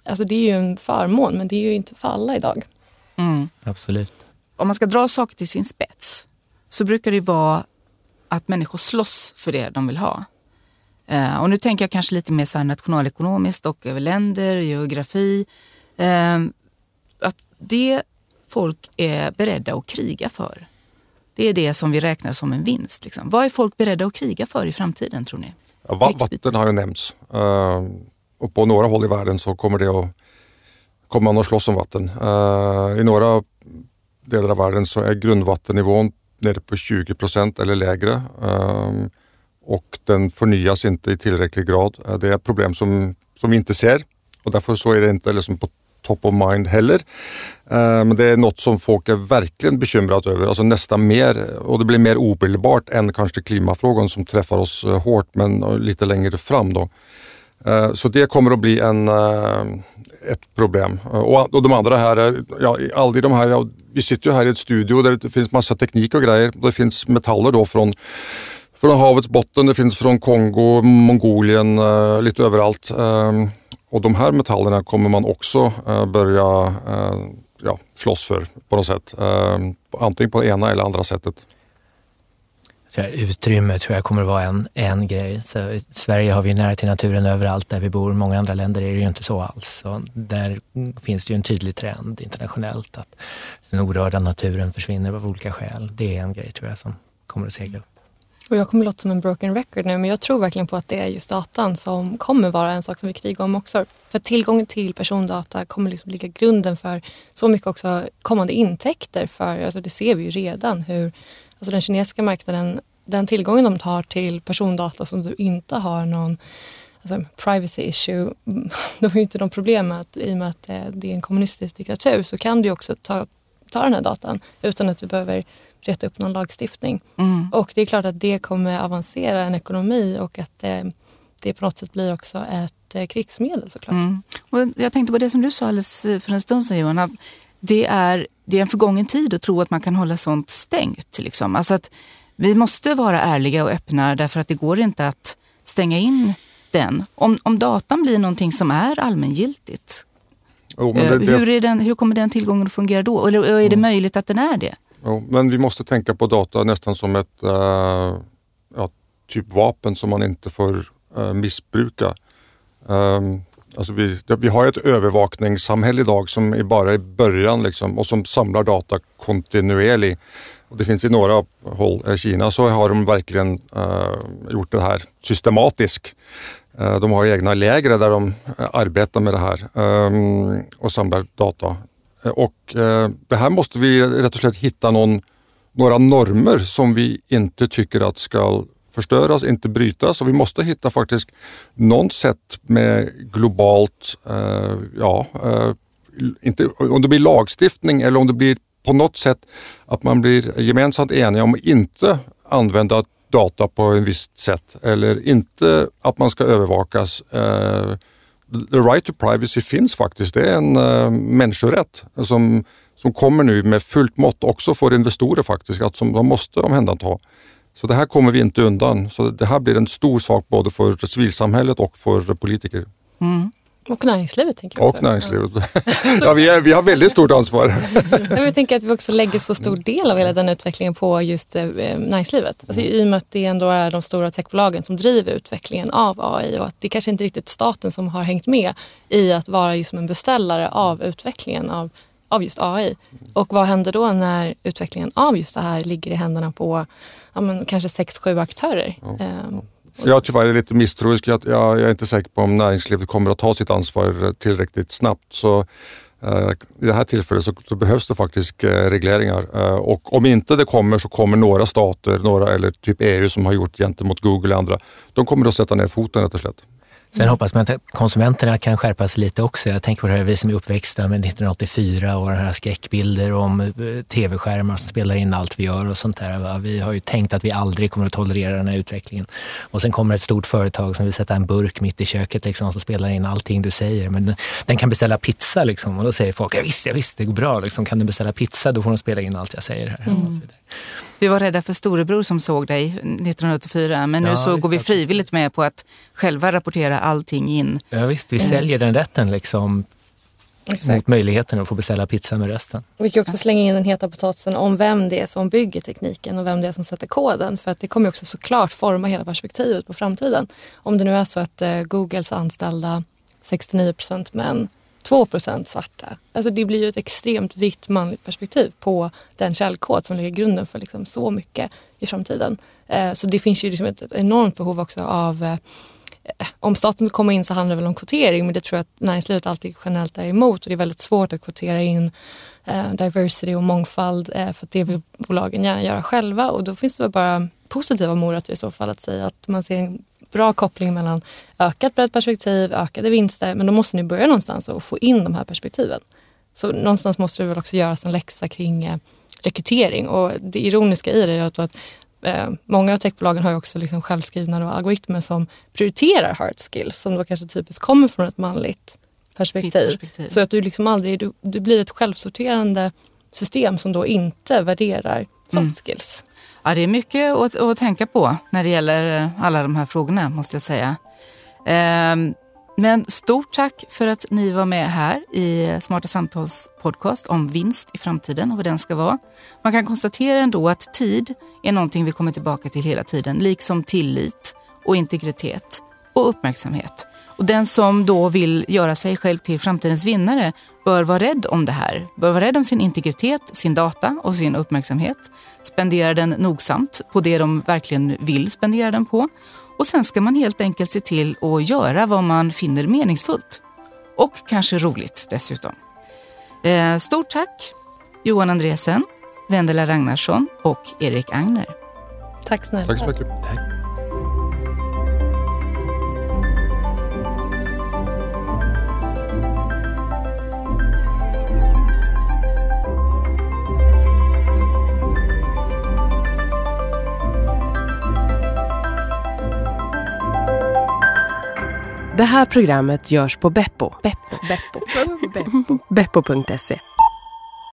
alltså det är ju en förmån men det är ju inte för alla idag. Mm. Absolut. Om man ska dra saker till sin spets så brukar det vara att människor slåss för det de vill ha. Eh, och nu tänker jag kanske lite mer så nationalekonomiskt och över länder, geografi. Eh, att det folk är beredda att kriga för det är det som vi räknar som en vinst. Liksom. Vad är folk beredda att kriga för i framtiden tror ni? Ja, vatten har ju nämnts. Uh, och på några håll i världen så kommer, det att, kommer man att slåss om vatten. Uh, I några delar av världen så är grundvattennivån nere på 20 procent eller lägre. Uh, och den förnyas inte i tillräcklig grad. Det är ett problem som, som vi inte ser och därför så är det inte liksom på top of mind heller. Eh, men det är något som folk är verkligen bekymrade över, alltså nästan mer och det blir mer omedelbart än kanske klimatfrågan som träffar oss eh, hårt men eh, lite längre fram. Då. Så det kommer att bli en, ett problem. Och de andra här, ja, aldrig de här, ja, vi sitter ju här i ett studio där det finns massa teknik och grejer. Det finns metaller då från från havets botten, det finns från Kongo, Mongolien, lite överallt. Ehm, och de här metallerna kommer man också eh, börja eh, ja, slåss för på något sätt. Eh, antingen på det ena eller andra sättet. Utrymme tror jag kommer att vara en, en grej. Så I Sverige har vi nära till naturen överallt där vi bor. Många andra länder är det ju inte så alls. Så där finns det ju en tydlig trend internationellt att den orörda naturen försvinner av olika skäl. Det är en grej tror jag som kommer att segla upp. Och jag kommer låta som en broken record nu men jag tror verkligen på att det är just datan som kommer vara en sak som vi krigar om också. För tillgången till persondata kommer liksom ligga grunden för så mycket också kommande intäkter för, alltså det ser vi ju redan hur alltså den kinesiska marknaden, den tillgången de tar till persondata som du inte har någon alltså privacy issue, då har ju inte de problem med att i och med att eh, det är en kommunistisk diktatur så kan du också ta, ta den här datan utan att du behöver reta upp någon lagstiftning. Mm. Och det är klart att det kommer avancera en ekonomi och att det, det på något sätt blir också ett eh, krigsmedel såklart. Mm. Och jag tänkte på det som du sa alldeles eh, för en stund sedan Johan, att det är, det är en förgången tid att tro att man kan hålla sånt stängt. Liksom. Alltså att vi måste vara ärliga och öppna därför att det går inte att stänga in den. Om, om datan blir någonting som är allmängiltigt, oh, det, det... Hur, är den, hur kommer den tillgången att fungera då? Eller är det mm. möjligt att den är det? Jo, men vi måste tänka på data nästan som ett uh, ja, typ vapen som man inte får uh, missbruka. Um, alltså vi, vi har ett övervakningssamhälle idag som är bara i början liksom, och som samlar data kontinuerligt. Och det finns i några håll, i Kina så har de verkligen uh, gjort det här systematiskt. De har egna läger där de arbetar med det här um, och samlar data. Eh, och eh, det här måste vi rätt och slett hitta någon, några normer som vi inte tycker att ska förstöras, inte brytas och vi måste hitta faktiskt något sätt med globalt, eh, ja, eh, inte, om det blir lagstiftning eller om det blir på något sätt att man blir gemensamt eniga om att inte använda data på ett visst sätt eller inte att man ska övervakas. Eh, The right to privacy finns faktiskt. Det är en uh, människorätt som, som kommer nu med fullt mått också för investorer faktiskt, att som de måste omhänderta. Så det här kommer vi inte undan. Så det här blir en stor sak både för civilsamhället och för politiker. Mm. Och näringslivet tänker jag också. Och näringslivet. ja, vi, är, vi har väldigt stort ansvar. jag tänker att vi också lägger så stor del av hela den utvecklingen på just eh, näringslivet. Alltså, I och med att det ändå är de stora techbolagen som driver utvecklingen av AI och att det kanske inte riktigt staten som har hängt med i att vara just en beställare av utvecklingen av, av just AI. Och vad händer då när utvecklingen av just det här ligger i händerna på ja, men, kanske sex, sju aktörer? Um, så jag tyvärr är lite misstroisk. Jag, jag, är inte säker på om näringslivet kommer att ta sitt ansvar tillräckligt snabbt. Så eh, i det här tillfället så, så behövs det faktiskt eh, regleringar. eh, och om inte det kommer så kommer några stater, några, eller typ EU som har gjort gentemot Google och andra, de kommer att sätta ner foten rätt och slett. Sen mm. hoppas man att konsumenterna kan skärpa sig lite också. Jag tänker på det här, vi som är uppväxta med 1984 och den här skräckbilder om eh, tv-skärmar som spelar in allt vi gör och sånt där. Vi har ju tänkt att vi aldrig kommer att tolerera den här utvecklingen. Och sen kommer ett stort företag som vill sätta en burk mitt i köket liksom, som spelar in allting du säger. Men den kan beställa pizza liksom, och då säger folk, ja visst, ja, visst det går bra. Liksom, kan du beställa pizza då får de spela in allt jag säger här. Mm. Vi var rädda för storebror som såg dig 1984 men nu ja, så går vi frivilligt med på att själva rapportera allting in. Ja visst, vi mm. säljer den rätten liksom Exakt. mot möjligheten att få beställa pizza med rösten. Vi kan också slänga in den heta potatisen om vem det är som bygger tekniken och vem det är som sätter koden. För att det kommer också såklart forma hela perspektivet på framtiden. Om det nu är så att eh, Googles anställda 69 procent män 2% svarta. Alltså det blir ju ett extremt vitt manligt perspektiv på den källkod som lägger grunden för liksom så mycket i framtiden. Eh, så det finns ju liksom ett enormt behov också av eh, eh, om staten kommer in så handlar det väl om kvotering men det tror jag att näringslivet alltid generellt är emot och det är väldigt svårt att kvotera in eh, diversity och mångfald för det vill bolagen gärna göra själva och då finns det väl bara positiva morötter i så fall att säga att man ser en bra koppling mellan ökat brett perspektiv, ökade vinster, men då måste ni börja någonstans och få in de här perspektiven. Så någonstans måste det väl också göras en läxa kring eh, rekrytering och det ironiska i det är att, eh, många av techbolagen har ju också liksom självskrivna då, algoritmer som prioriterar hard skills som då kanske typiskt kommer från ett manligt perspektiv. perspektiv. Så att du liksom aldrig, du, du blir ett självsorterande system som då inte värderar soft mm. Ja, det är mycket att, att, tänka på när det gäller eh, alla de här frågorna måste jag säga. Ehm, men stort tack för att ni var med här i Smarta Samtals podcast om vinst i framtiden och vad den ska vara. Man kan konstatera ändå att tid är någonting vi kommer tillbaka till hela tiden, liksom tillit och integritet och uppmärksamhet. Och den som då vill göra sig själv till framtidens vinnare bör vara rädd om det här. Bör vara rädd om sin integritet, sin data och sin uppmärksamhet. Spendera den nogsamt på det de verkligen vill spendera den på. Och sen ska man helt enkelt se till att göra vad man finner meningsfullt. Och kanske roligt dessutom. Eh, stort tack Johan Andresen, Vendela Ragnarsson och Erik Agner. Tack snälla. Tack så mycket. Tack. Det här programmet görs på Beppo. Beppo. Beppo. Beppo. Beppo.se.